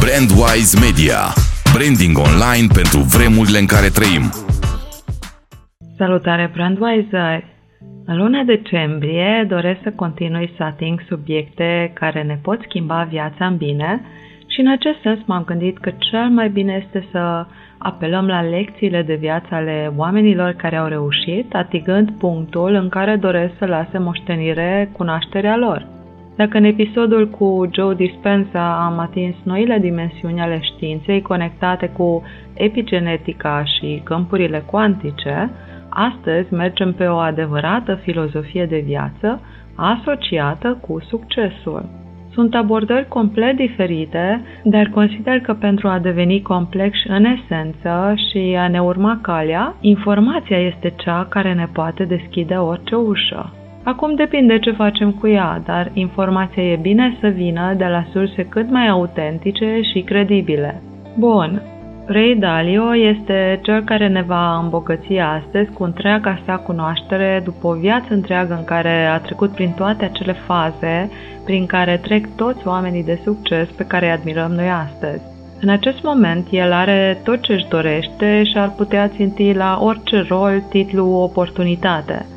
Brandwise Media. Branding online pentru vremurile în care trăim. Salutare Brandwise! În luna decembrie doresc să continui să ating subiecte care ne pot schimba viața în bine și în acest sens m-am gândit că cel mai bine este să apelăm la lecțiile de viață ale oamenilor care au reușit, atingând punctul în care doresc să lase moștenire cunoașterea lor. Dacă în episodul cu Joe Dispenza am atins noile dimensiuni ale științei conectate cu epigenetica și câmpurile cuantice, astăzi mergem pe o adevărată filozofie de viață asociată cu succesul. Sunt abordări complet diferite, dar consider că pentru a deveni complex în esență și a ne urma calea, informația este cea care ne poate deschide orice ușă. Acum depinde ce facem cu ea, dar informația e bine să vină de la surse cât mai autentice și credibile. Bun, Ray Dalio este cel care ne va îmbogăți astăzi cu întreaga sa cunoaștere după o viață întreagă în care a trecut prin toate acele faze prin care trec toți oamenii de succes pe care îi admirăm noi astăzi. În acest moment, el are tot ce își dorește și ar putea ținti la orice rol, titlu, oportunitate –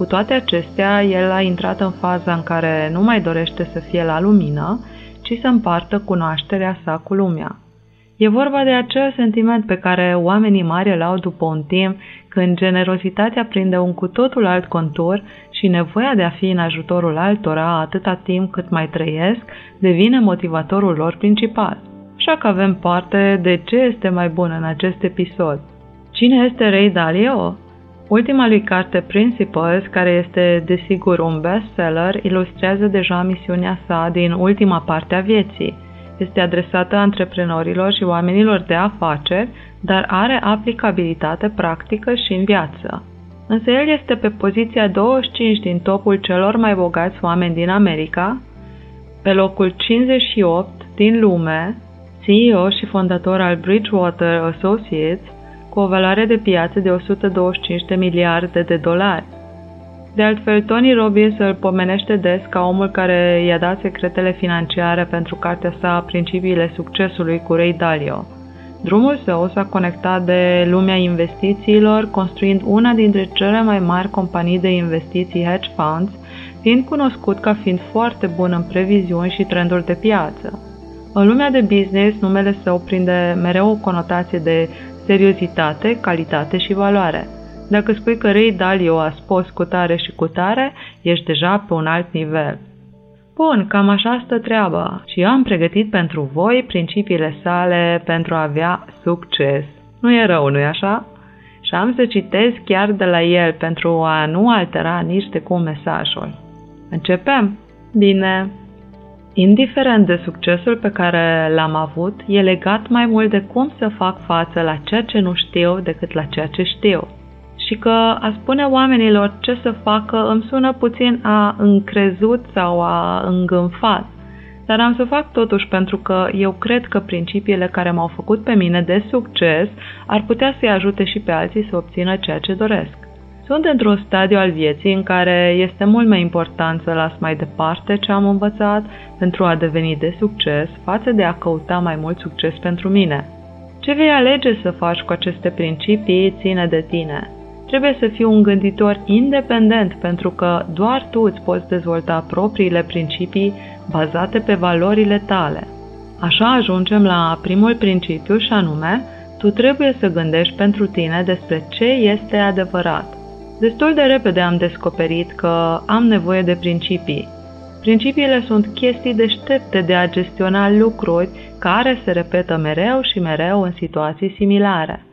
cu toate acestea, el a intrat în faza în care nu mai dorește să fie la lumină, ci să împartă cunoașterea sa cu lumea. E vorba de acel sentiment pe care oamenii mari îl au după un timp când generozitatea prinde un cu totul alt contur și nevoia de a fi în ajutorul altora atâta timp cât mai trăiesc devine motivatorul lor principal. Așa că avem parte de ce este mai bun în acest episod. Cine este Ray Dalio? Ultima lui carte Principles, care este desigur un bestseller, ilustrează deja misiunea sa din ultima parte a vieții. Este adresată antreprenorilor și oamenilor de afaceri, dar are aplicabilitate practică și în viață. Însă el este pe poziția 25 din topul celor mai bogați oameni din America, pe locul 58 din lume, CEO și fondator al Bridgewater Associates, cu o valoare de piață de 125 de miliarde de dolari. De altfel, Tony Robbins îl pomenește des ca omul care i-a dat secretele financiare pentru cartea sa Principiile succesului cu Ray Dalio. Drumul său s-a conectat de lumea investițiilor, construind una dintre cele mai mari companii de investiții hedge funds, fiind cunoscut ca fiind foarte bun în previziuni și trenduri de piață. În lumea de business, numele său prinde mereu o conotație de seriozitate, calitate și valoare. Dacă spui că Ray Dalio a spus cu tare și cu tare, ești deja pe un alt nivel. Bun, cam așa stă treaba și eu am pregătit pentru voi principiile sale pentru a avea succes. Nu e rău, nu-i așa? Și am să citesc chiar de la el pentru a nu altera nici de cum mesajul. Începem? Bine, Indiferent de succesul pe care l-am avut, e legat mai mult de cum să fac față la ceea ce nu știu decât la ceea ce știu. Și că a spune oamenilor ce să facă îmi sună puțin a încrezut sau a îngânfat. Dar am să fac totuși pentru că eu cred că principiile care m-au făcut pe mine de succes ar putea să-i ajute și pe alții să obțină ceea ce doresc. Sunt într-un stadiu al vieții în care este mult mai important să las mai departe ce am învățat pentru a deveni de succes față de a căuta mai mult succes pentru mine. Ce vei alege să faci cu aceste principii ține de tine. Trebuie să fii un gânditor independent pentru că doar tu îți poți dezvolta propriile principii bazate pe valorile tale. Așa ajungem la primul principiu și anume, tu trebuie să gândești pentru tine despre ce este adevărat. Destul de repede am descoperit că am nevoie de principii. Principiile sunt chestii deștepte de a gestiona lucruri care se repetă mereu și mereu în situații similare.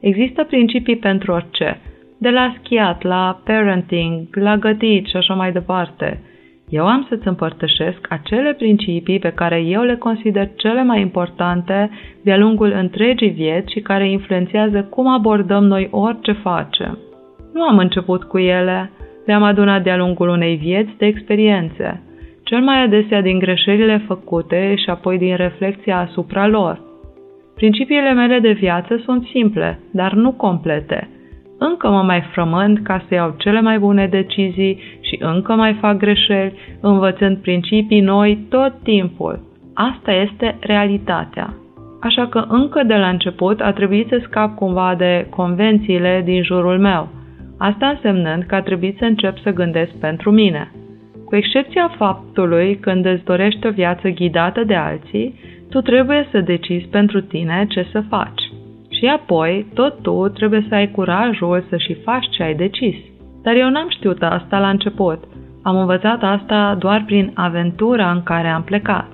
Există principii pentru orice, de la schiat, la parenting, la gătit și așa mai departe. Eu am să-ți împărtășesc acele principii pe care eu le consider cele mai importante de-a lungul întregii vieți și care influențează cum abordăm noi orice facem. Nu am început cu ele, le-am adunat de-a lungul unei vieți de experiențe, cel mai adesea din greșelile făcute și apoi din reflexia asupra lor. Principiile mele de viață sunt simple, dar nu complete. Încă mă mai frământ ca să iau cele mai bune decizii și încă mai fac greșeli, învățând principii noi tot timpul. Asta este realitatea. Așa că încă de la început a trebuit să scap cumva de convențiile din jurul meu. Asta însemnând că a trebuit să încep să gândesc pentru mine. Cu excepția faptului când îți dorești o viață ghidată de alții, tu trebuie să decizi pentru tine ce să faci. Și apoi, tot tu trebuie să ai curajul să și faci ce ai decis. Dar eu n-am știut asta la început. Am învățat asta doar prin aventura în care am plecat.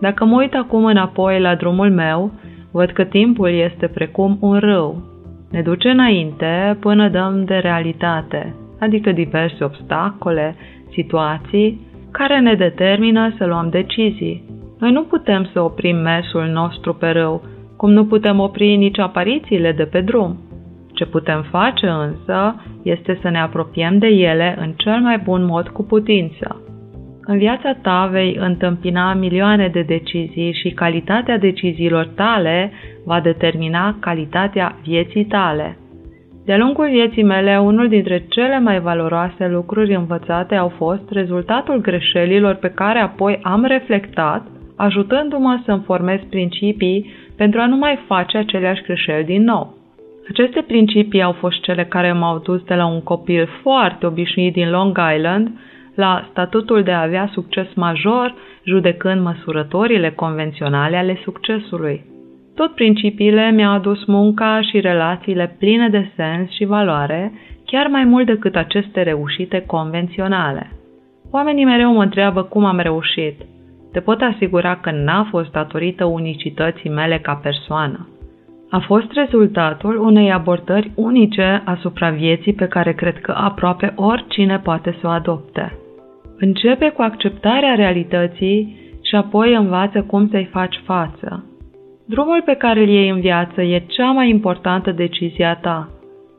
Dacă mă uit acum înapoi la drumul meu, văd că timpul este precum un râu. Ne duce înainte până dăm de realitate, adică diverse obstacole, situații care ne determină să luăm decizii. Noi nu putem să oprim mersul nostru pe râu, cum nu putem opri nici aparițiile de pe drum. Ce putem face însă este să ne apropiem de ele în cel mai bun mod cu putință. În viața ta vei întâmpina milioane de decizii și calitatea deciziilor tale va determina calitatea vieții tale. De-a lungul vieții mele, unul dintre cele mai valoroase lucruri învățate au fost rezultatul greșelilor pe care apoi am reflectat, ajutându-mă să-mi formez principii pentru a nu mai face aceleași greșeli din nou. Aceste principii au fost cele care m-au dus de la un copil foarte obișnuit din Long Island la statutul de a avea succes major, judecând măsurătorile convenționale ale succesului. Tot principiile mi-au adus munca și relațiile pline de sens și valoare, chiar mai mult decât aceste reușite convenționale. Oamenii mereu mă întreabă cum am reușit. Te pot asigura că n-a fost datorită unicității mele ca persoană. A fost rezultatul unei abordări unice asupra vieții pe care cred că aproape oricine poate să o adopte. Începe cu acceptarea realității și apoi învață cum să-i faci față. Drumul pe care îl iei în viață e cea mai importantă decizie a ta.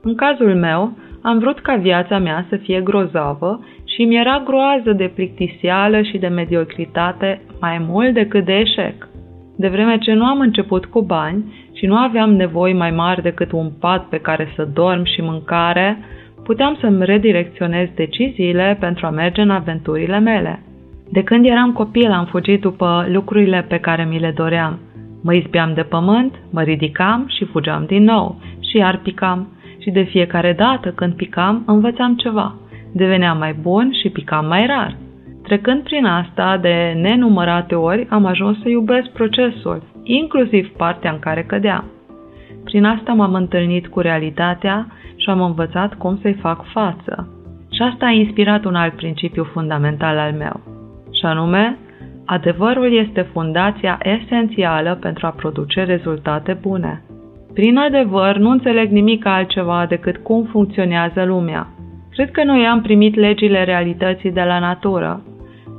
În cazul meu, am vrut ca viața mea să fie grozavă și mi era groază de plictisială și de mediocritate mai mult decât de eșec. De vreme ce nu am început cu bani și nu aveam nevoi mai mari decât un pat pe care să dorm și mâncare, puteam să-mi redirecționez deciziile pentru a merge în aventurile mele. De când eram copil am fugit după lucrurile pe care mi le doream. Mă izbeam de pământ, mă ridicam și fugeam din nou și iar picam. Și de fiecare dată când picam, învățam ceva. Deveneam mai bun și picam mai rar. Trecând prin asta de nenumărate ori, am ajuns să iubesc procesul, inclusiv partea în care cădeam. Prin asta m-am întâlnit cu realitatea și am învățat cum să-i fac față. Și asta a inspirat un alt principiu fundamental al meu, și anume, adevărul este fundația esențială pentru a produce rezultate bune. Prin adevăr, nu înțeleg nimic altceva decât cum funcționează lumea. Cred că noi am primit legile realității de la natură.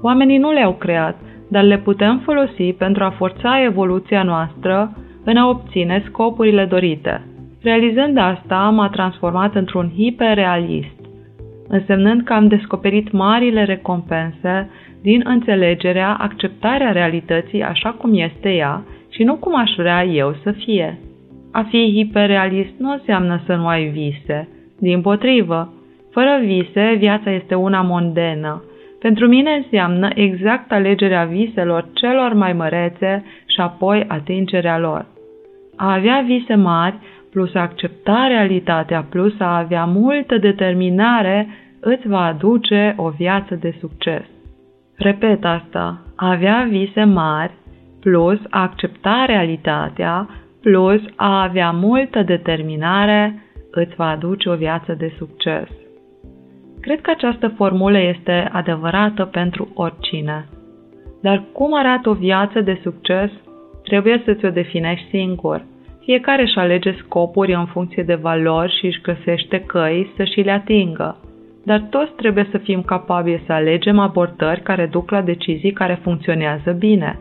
Oamenii nu le-au creat, dar le putem folosi pentru a forța evoluția noastră în a obține scopurile dorite. Realizând asta, m-a transformat într-un hiperrealist, însemnând că am descoperit marile recompense din înțelegerea, acceptarea realității așa cum este ea și nu cum aș vrea eu să fie. A fi hiperrealist nu înseamnă să nu ai vise. Din potrivă, fără vise, viața este una mondenă. Pentru mine înseamnă exact alegerea viselor celor mai mărețe și apoi atingerea lor. A avea vise mari plus a accepta realitatea plus a avea multă determinare îți va aduce o viață de succes. Repet asta, a avea vise mari plus a accepta realitatea plus a avea multă determinare îți va aduce o viață de succes. Cred că această formulă este adevărată pentru oricine. Dar cum arată o viață de succes, trebuie să ți-o definești singur – fiecare își alege scopuri în funcție de valori și își găsește căi să și le atingă. Dar toți trebuie să fim capabili să alegem abordări care duc la decizii care funcționează bine.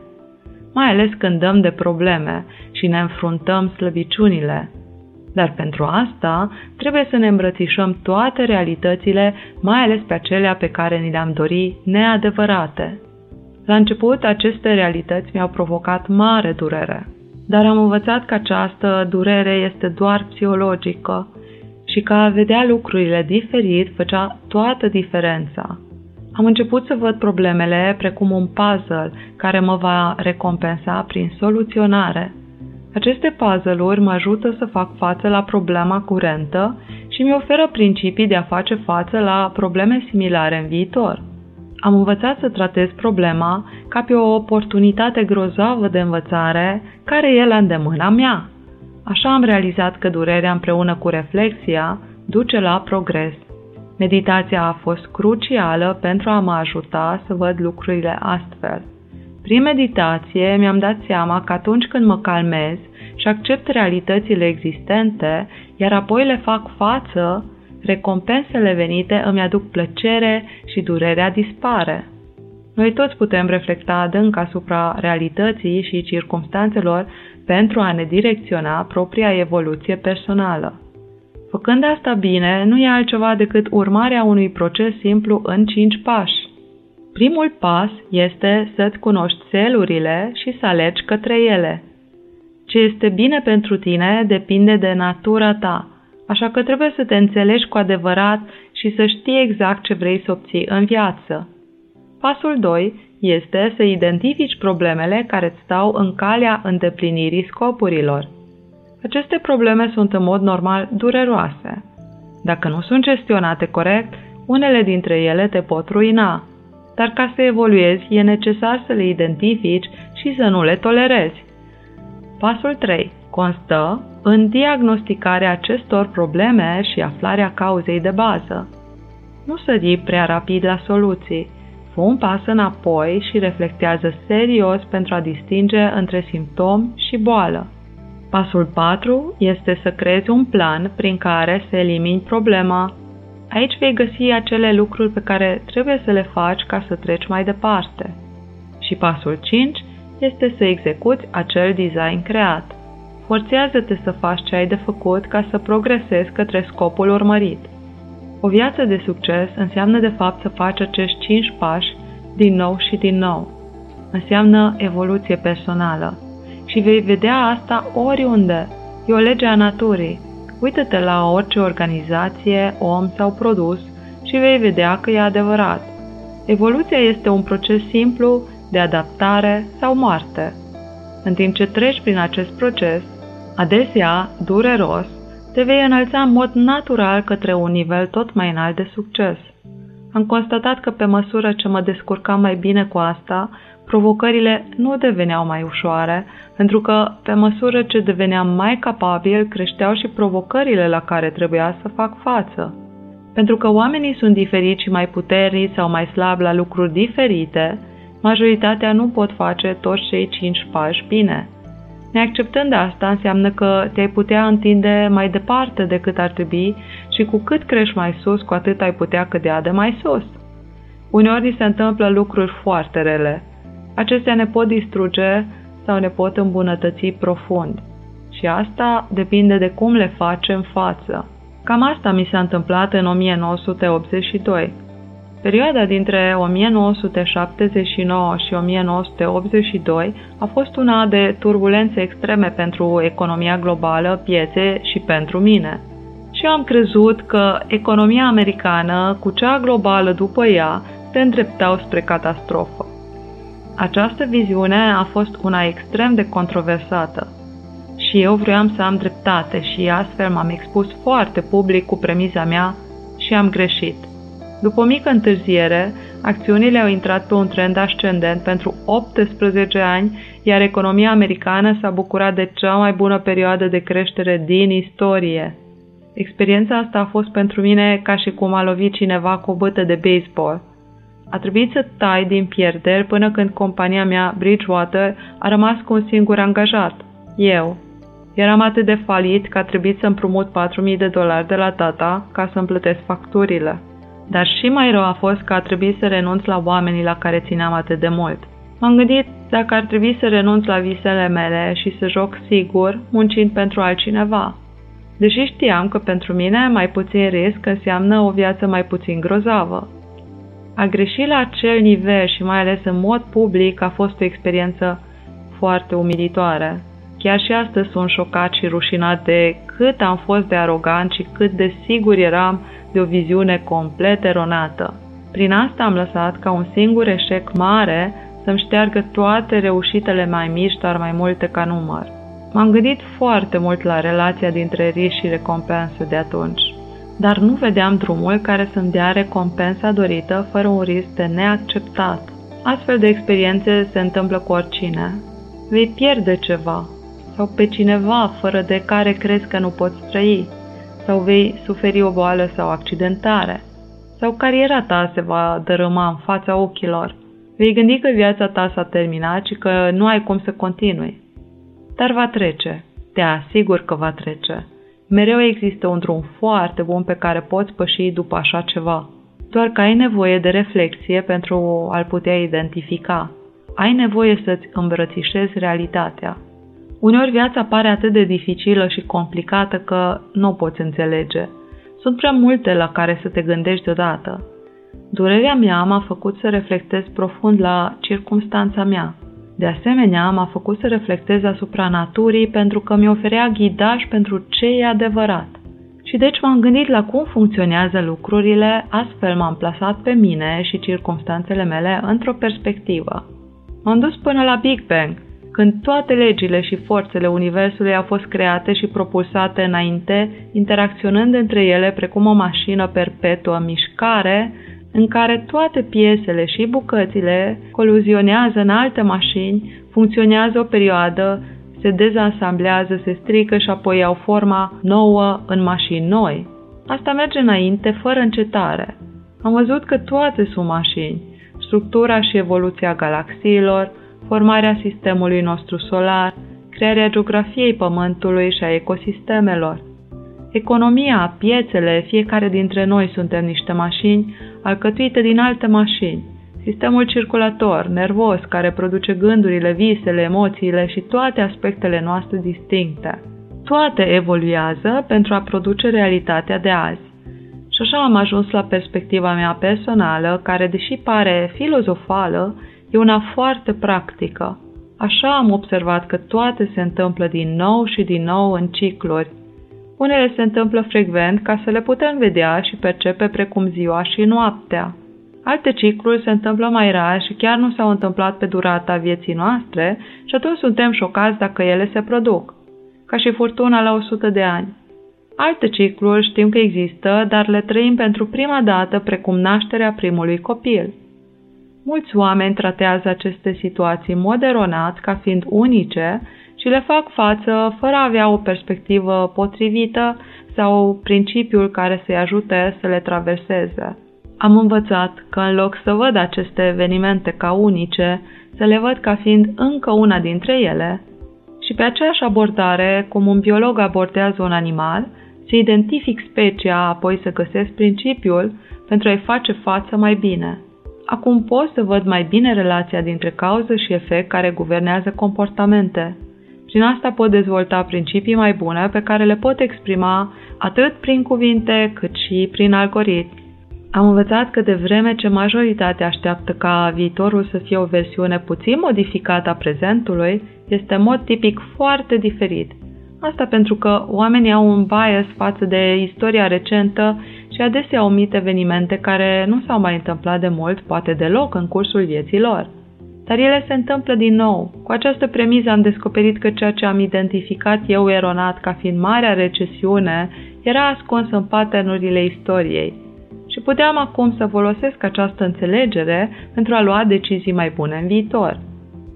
Mai ales când dăm de probleme și ne înfruntăm slăbiciunile. Dar pentru asta trebuie să ne îmbrățișăm toate realitățile, mai ales pe acelea pe care ni le-am dori neadevărate. La început, aceste realități mi-au provocat mare durere dar am învățat că această durere este doar psihologică și că a vedea lucrurile diferit făcea toată diferența. Am început să văd problemele precum un puzzle care mă va recompensa prin soluționare. Aceste puzzle-uri mă ajută să fac față la problema curentă și mi oferă principii de a face față la probleme similare în viitor. Am învățat să tratez problema ca pe o oportunitate grozavă de învățare care e la îndemâna mea. Așa am realizat că durerea împreună cu reflexia duce la progres. Meditația a fost crucială pentru a mă ajuta să văd lucrurile astfel. Prin meditație mi-am dat seama că atunci când mă calmez și accept realitățile existente, iar apoi le fac față, recompensele venite îmi aduc plăcere și durerea dispare. Noi toți putem reflecta adânc asupra realității și circumstanțelor pentru a ne direcționa propria evoluție personală. Făcând asta bine, nu e altceva decât urmarea unui proces simplu în cinci pași. Primul pas este să-ți cunoști țelurile și să alegi către ele. Ce este bine pentru tine depinde de natura ta, așa că trebuie să te înțelegi cu adevărat și să știi exact ce vrei să obții în viață. Pasul 2 este să identifici problemele care îți stau în calea îndeplinirii scopurilor. Aceste probleme sunt în mod normal dureroase. Dacă nu sunt gestionate corect, unele dintre ele te pot ruina. Dar ca să evoluezi, e necesar să le identifici și să nu le tolerezi. Pasul 3 constă în diagnosticarea acestor probleme și aflarea cauzei de bază. Nu sări prea rapid la soluții, fă un pas înapoi și reflectează serios pentru a distinge între simptom și boală. Pasul 4 este să creezi un plan prin care să elimini problema. Aici vei găsi acele lucruri pe care trebuie să le faci ca să treci mai departe. Și pasul 5 este să execuți acel design creat. Forțează-te să faci ce ai de făcut ca să progresezi către scopul urmărit. O viață de succes înseamnă de fapt să faci acești 5 pași din nou și din nou. Înseamnă evoluție personală și vei vedea asta oriunde. E o lege a naturii. Uită-te la orice organizație, om sau produs și vei vedea că e adevărat. Evoluția este un proces simplu de adaptare sau moarte. În timp ce treci prin acest proces, adesea dureros, te vei înălța în mod natural către un nivel tot mai înalt de succes. Am constatat că pe măsură ce mă descurcam mai bine cu asta, provocările nu deveneau mai ușoare, pentru că, pe măsură ce deveneam mai capabil, creșteau și provocările la care trebuia să fac față. Pentru că oamenii sunt diferiți și mai puternici sau mai slabi la lucruri diferite, majoritatea nu pot face toți cei cinci pași bine. Neacceptând asta înseamnă că te-ai putea întinde mai departe decât ar trebui și cu cât crești mai sus, cu atât ai putea cădea de mai sus. Uneori se întâmplă lucruri foarte rele. Acestea ne pot distruge sau ne pot îmbunătăți profund. Și asta depinde de cum le facem față. Cam asta mi s-a întâmplat în 1982. Perioada dintre 1979 și 1982 a fost una de turbulențe extreme pentru economia globală, piețe și pentru mine. Și am crezut că economia americană cu cea globală după ea se îndreptau spre catastrofă. Această viziune a fost una extrem de controversată și eu vreau să am dreptate și astfel m-am expus foarte public cu premiza mea și am greșit. După o mică întârziere, acțiunile au intrat pe un trend ascendent pentru 18 ani, iar economia americană s-a bucurat de cea mai bună perioadă de creștere din istorie. Experiența asta a fost pentru mine ca și cum a lovit cineva cu o bătă de baseball – a trebuit să tai din pierderi până când compania mea, Bridgewater, a rămas cu un singur angajat, eu. Eram atât de falit că a trebuit să împrumut 4.000 de dolari de la tata ca să-mi plătesc facturile. Dar și mai rău a fost că a trebuit să renunț la oamenii la care țineam atât de mult. M-am gândit dacă ar trebui să renunț la visele mele și să joc sigur, muncind pentru altcineva. Deși știam că pentru mine mai puțin risc înseamnă o viață mai puțin grozavă. A greși la acel nivel și mai ales în mod public a fost o experiență foarte umilitoare. Chiar și astăzi sunt șocat și rușinat de cât am fost de arogant și cât de sigur eram de o viziune complet eronată. Prin asta am lăsat ca un singur eșec mare să-mi șteargă toate reușitele mai mici, dar mai multe ca număr. M-am gândit foarte mult la relația dintre risc și recompensă de atunci, dar nu vedeam drumul care să-mi dea recompensa dorită fără un risc de neacceptat. Astfel de experiențe se întâmplă cu oricine. Vei pierde ceva sau pe cineva fără de care crezi că nu poți trăi, sau vei suferi o boală sau accidentare, sau cariera ta se va dărâma în fața ochilor. Vei gândi că viața ta s-a terminat și că nu ai cum să continui. Dar va trece. Te asigur că va trece. Mereu există un drum foarte bun pe care poți păși după așa ceva. Doar că ai nevoie de reflexie pentru a-l putea identifica. Ai nevoie să-ți îmbrățișezi realitatea. Uneori viața pare atât de dificilă și complicată că nu o poți înțelege. Sunt prea multe la care să te gândești deodată. Durerea mea m-a făcut să reflectez profund la circumstanța mea. De asemenea, m-a făcut să reflectez asupra naturii pentru că mi oferea ghidaj pentru ce e adevărat. Și deci m-am gândit la cum funcționează lucrurile, astfel m-am plasat pe mine și circumstanțele mele într-o perspectivă. M-am dus până la Big Bang, când toate legile și forțele Universului au fost create și propulsate înainte, interacționând între ele precum o mașină perpetuă în mișcare, în care toate piesele și bucățile coluzionează în alte mașini, funcționează o perioadă, se dezansamblează, se strică și apoi iau forma nouă în mașini noi. Asta merge înainte fără încetare. Am văzut că toate sunt mașini. Structura și evoluția galaxiilor, formarea sistemului nostru solar, crearea geografiei Pământului și a ecosistemelor. Economia, piețele, fiecare dintre noi suntem niște mașini alcătuite din alte mașini. Sistemul circulator, nervos, care produce gândurile, visele, emoțiile și toate aspectele noastre distincte. Toate evoluează pentru a produce realitatea de azi. Și așa am ajuns la perspectiva mea personală, care, deși pare filozofală, E una foarte practică. Așa am observat că toate se întâmplă din nou și din nou în cicluri. Unele se întâmplă frecvent ca să le putem vedea și percepe precum ziua și noaptea. Alte cicluri se întâmplă mai rar și chiar nu s-au întâmplat pe durata vieții noastre și atunci suntem șocați dacă ele se produc, ca și furtuna la 100 de ani. Alte cicluri știm că există, dar le trăim pentru prima dată precum nașterea primului copil. Mulți oameni tratează aceste situații moderonat ca fiind unice și le fac față fără a avea o perspectivă potrivită sau principiul care să-i ajute să le traverseze. Am învățat că în loc să văd aceste evenimente ca unice, să le văd ca fiind încă una dintre ele și pe aceeași abordare, cum un biolog abordează un animal, să identific specia, apoi să găsesc principiul pentru a-i face față mai bine. Acum pot să văd mai bine relația dintre cauză și efect care guvernează comportamente. Prin asta pot dezvolta principii mai bune pe care le pot exprima atât prin cuvinte cât și prin algoritmi. Am învățat că de vreme ce majoritatea așteaptă ca viitorul să fie o versiune puțin modificată a prezentului, este în mod tipic foarte diferit. Asta pentru că oamenii au un bias față de istoria recentă și adesea omit evenimente care nu s-au mai întâmplat de mult, poate deloc, în cursul vieții lor. Dar ele se întâmplă din nou. Cu această premiză am descoperit că ceea ce am identificat eu eronat ca fiind marea recesiune era ascuns în paternurile istoriei. Și puteam acum să folosesc această înțelegere pentru a lua decizii mai bune în viitor.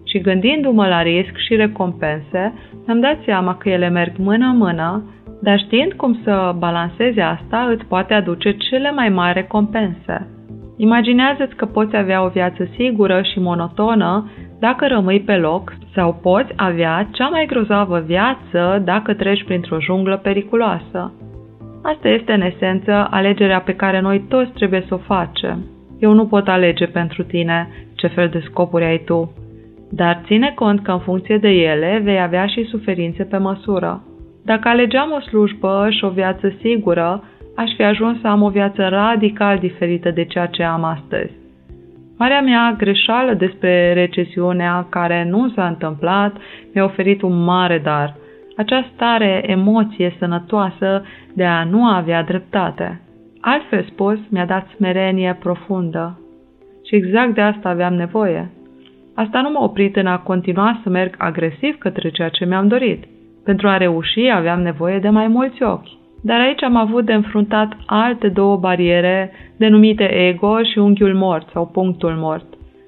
Și gândindu-mă la risc și recompense, mi-am dat seama că ele merg mână-mână dar știind cum să balanceze asta, îți poate aduce cele mai mari recompense. Imaginează-ți că poți avea o viață sigură și monotonă dacă rămâi pe loc sau poți avea cea mai grozavă viață dacă treci printr-o junglă periculoasă. Asta este, în esență, alegerea pe care noi toți trebuie să o facem. Eu nu pot alege pentru tine ce fel de scopuri ai tu, dar ține cont că în funcție de ele vei avea și suferințe pe măsură. Dacă alegeam o slujbă și o viață sigură, aș fi ajuns să am o viață radical diferită de ceea ce am astăzi. Marea mea greșeală despre recesiunea care nu s-a întâmplat mi-a oferit un mare dar. Acea stare emoție sănătoasă de a nu avea dreptate. Altfel spus, mi-a dat smerenie profundă. Și exact de asta aveam nevoie. Asta nu m-a oprit în a continua să merg agresiv către ceea ce mi-am dorit. Pentru a reuși aveam nevoie de mai mulți ochi. Dar aici am avut de înfruntat alte două bariere denumite ego și unghiul mort sau punctul mort.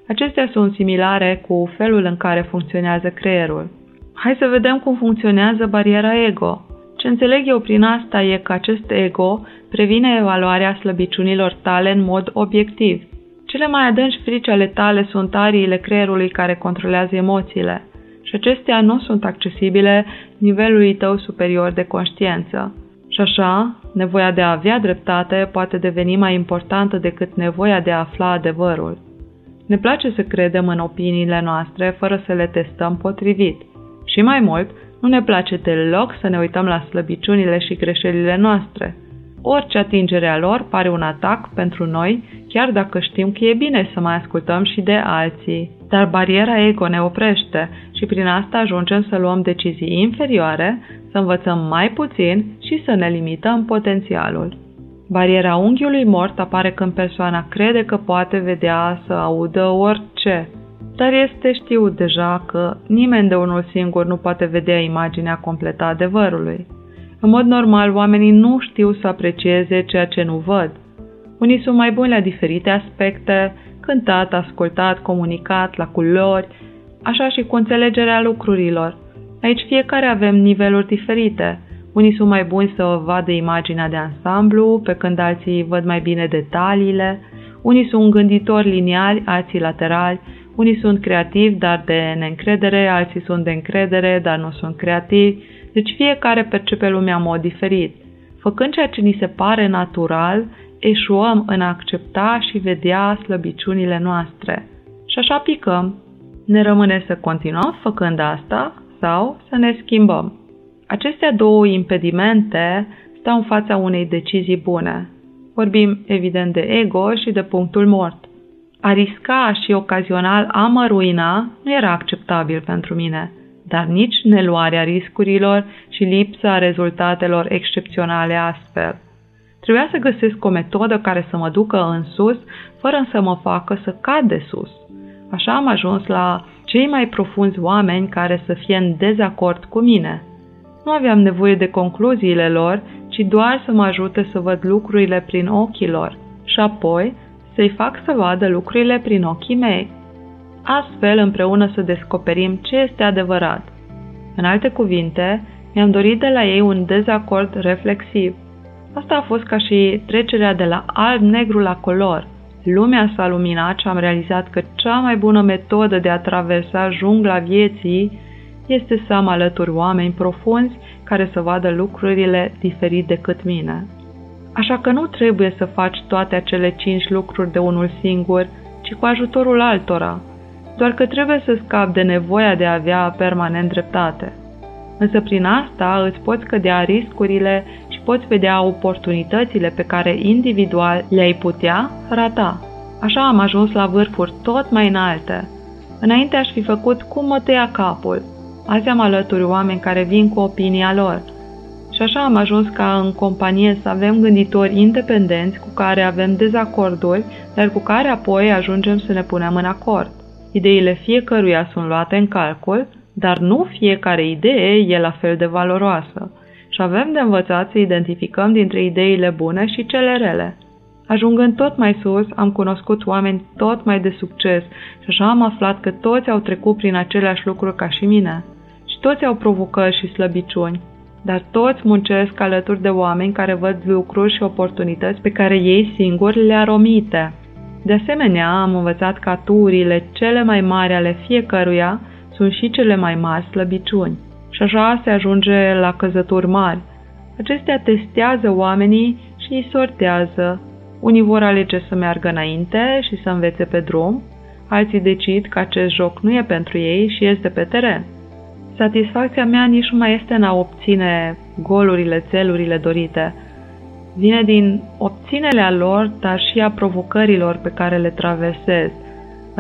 Acestea sunt similare cu felul în care funcționează creierul. Hai să vedem cum funcționează bariera ego. Ce înțeleg eu prin asta e că acest ego previne evaluarea slăbiciunilor tale în mod obiectiv. Cele mai adânci frici ale tale sunt ariile creierului care controlează emoțiile și acestea nu sunt accesibile nivelului tău superior de conștiință. Și așa, nevoia de a avea dreptate poate deveni mai importantă decât nevoia de a afla adevărul. Ne place să credem în opiniile noastre fără să le testăm potrivit. Și mai mult, nu ne place deloc să ne uităm la slăbiciunile și greșelile noastre. Orice atingere a lor pare un atac pentru noi, chiar dacă știm că e bine să mai ascultăm și de alții. Dar bariera ego ne oprește și prin asta ajungem să luăm decizii inferioare, să învățăm mai puțin și să ne limităm potențialul. Bariera unghiului mort apare când persoana crede că poate vedea, să audă orice, dar este știut deja că nimeni de unul singur nu poate vedea imaginea completă a adevărului. În mod normal, oamenii nu știu să aprecieze ceea ce nu văd. Unii sunt mai buni la diferite aspecte, cântat, ascultat, comunicat, la culori, așa și cu înțelegerea lucrurilor. Aici fiecare avem niveluri diferite. Unii sunt mai buni să vadă imaginea de ansamblu, pe când alții văd mai bine detaliile. Unii sunt gânditori liniali, alții laterali, unii sunt creativi, dar de neîncredere, alții sunt de încredere, dar nu sunt creativi, deci fiecare percepe lumea în mod diferit. Făcând ceea ce ni se pare natural, eșuăm în a accepta și vedea slăbiciunile noastre. Și așa picăm. Ne rămâne să continuăm făcând asta sau să ne schimbăm. Acestea două impedimente stau în fața unei decizii bune. Vorbim evident de ego și de punctul mort. A risca și ocazional a mă ruina nu era acceptabil pentru mine, dar nici neluarea riscurilor și lipsa rezultatelor excepționale astfel. Trebuia să găsesc o metodă care să mă ducă în sus, fără să mă facă să cad de sus. Așa am ajuns la cei mai profunzi oameni care să fie în dezacord cu mine. Nu aveam nevoie de concluziile lor, ci doar să mă ajute să văd lucrurile prin ochii lor și apoi să-i fac să vadă lucrurile prin ochii mei. Astfel, împreună să descoperim ce este adevărat. În alte cuvinte, mi-am dorit de la ei un dezacord reflexiv. Asta a fost ca și trecerea de la alb-negru la color. Lumea s-a luminat și am realizat că cea mai bună metodă de a traversa jungla vieții este să am alături oameni profunzi care să vadă lucrurile diferit decât mine. Așa că nu trebuie să faci toate acele cinci lucruri de unul singur, ci cu ajutorul altora, doar că trebuie să scapi de nevoia de a avea permanent dreptate. Însă prin asta îți poți cădea riscurile și poți vedea oportunitățile pe care individual le-ai putea rata. Așa am ajuns la vârfuri tot mai înalte. Înainte aș fi făcut cum mă tăia capul. Azi am alături oameni care vin cu opinia lor – și așa am ajuns ca în companie să avem gânditori independenți cu care avem dezacorduri, dar cu care apoi ajungem să ne punem în acord. Ideile fiecăruia sunt luate în calcul, dar nu fiecare idee e la fel de valoroasă și avem de învățat să identificăm dintre ideile bune și cele rele. Ajungând tot mai sus, am cunoscut oameni tot mai de succes și așa am aflat că toți au trecut prin aceleași lucruri ca și mine. Și toți au provocări și slăbiciuni, dar toți muncesc alături de oameni care văd lucruri și oportunități pe care ei singuri le-ar omite. De asemenea, am învățat că aturile cele mai mari ale fiecăruia sunt și cele mai mari slăbiciuni. Și așa se ajunge la căzături mari. Acestea testează oamenii și îi sortează. Unii vor alege să meargă înainte și să învețe pe drum, alții decid că acest joc nu e pentru ei și este pe teren. Satisfacția mea nici nu mai este în a obține golurile, țelurile dorite. Vine din obținerea lor, dar și a provocărilor pe care le traversez.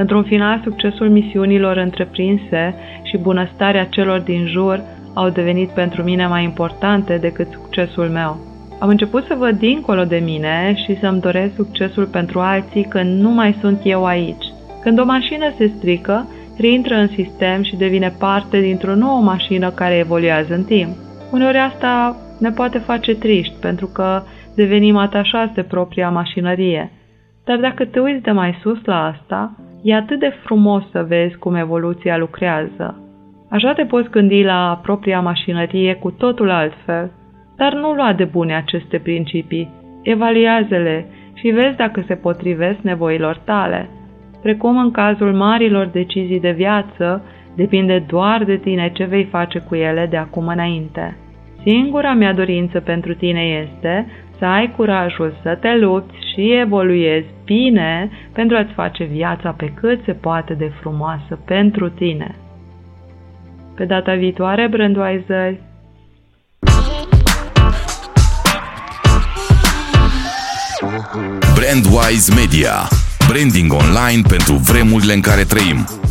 Într-un final, succesul misiunilor întreprinse și bunăstarea celor din jur au devenit pentru mine mai importante decât succesul meu. Am început să văd dincolo de mine și să-mi doresc succesul pentru alții când nu mai sunt eu aici. Când o mașină se strică, reintră în sistem și devine parte dintr-o nouă mașină care evoluează în timp. Uneori asta ne poate face triști pentru că devenim atașați de propria mașinărie. Dar dacă te uiți de mai sus la asta, e atât de frumos să vezi cum evoluția lucrează. Așa te poți gândi la propria mașinărie cu totul altfel, dar nu lua de bune aceste principii, evaliază-le și vezi dacă se potrivesc nevoilor tale. Precum în cazul marilor decizii de viață, depinde doar de tine ce vei face cu ele de acum înainte. Singura mea dorință pentru tine este să ai curajul să te lupți și evoluezi bine pentru a-ți face viața pe cât se poate de frumoasă pentru tine. Pe data viitoare, Brandweiser! Brandwise Media. Branding online pentru vremurile în care trăim.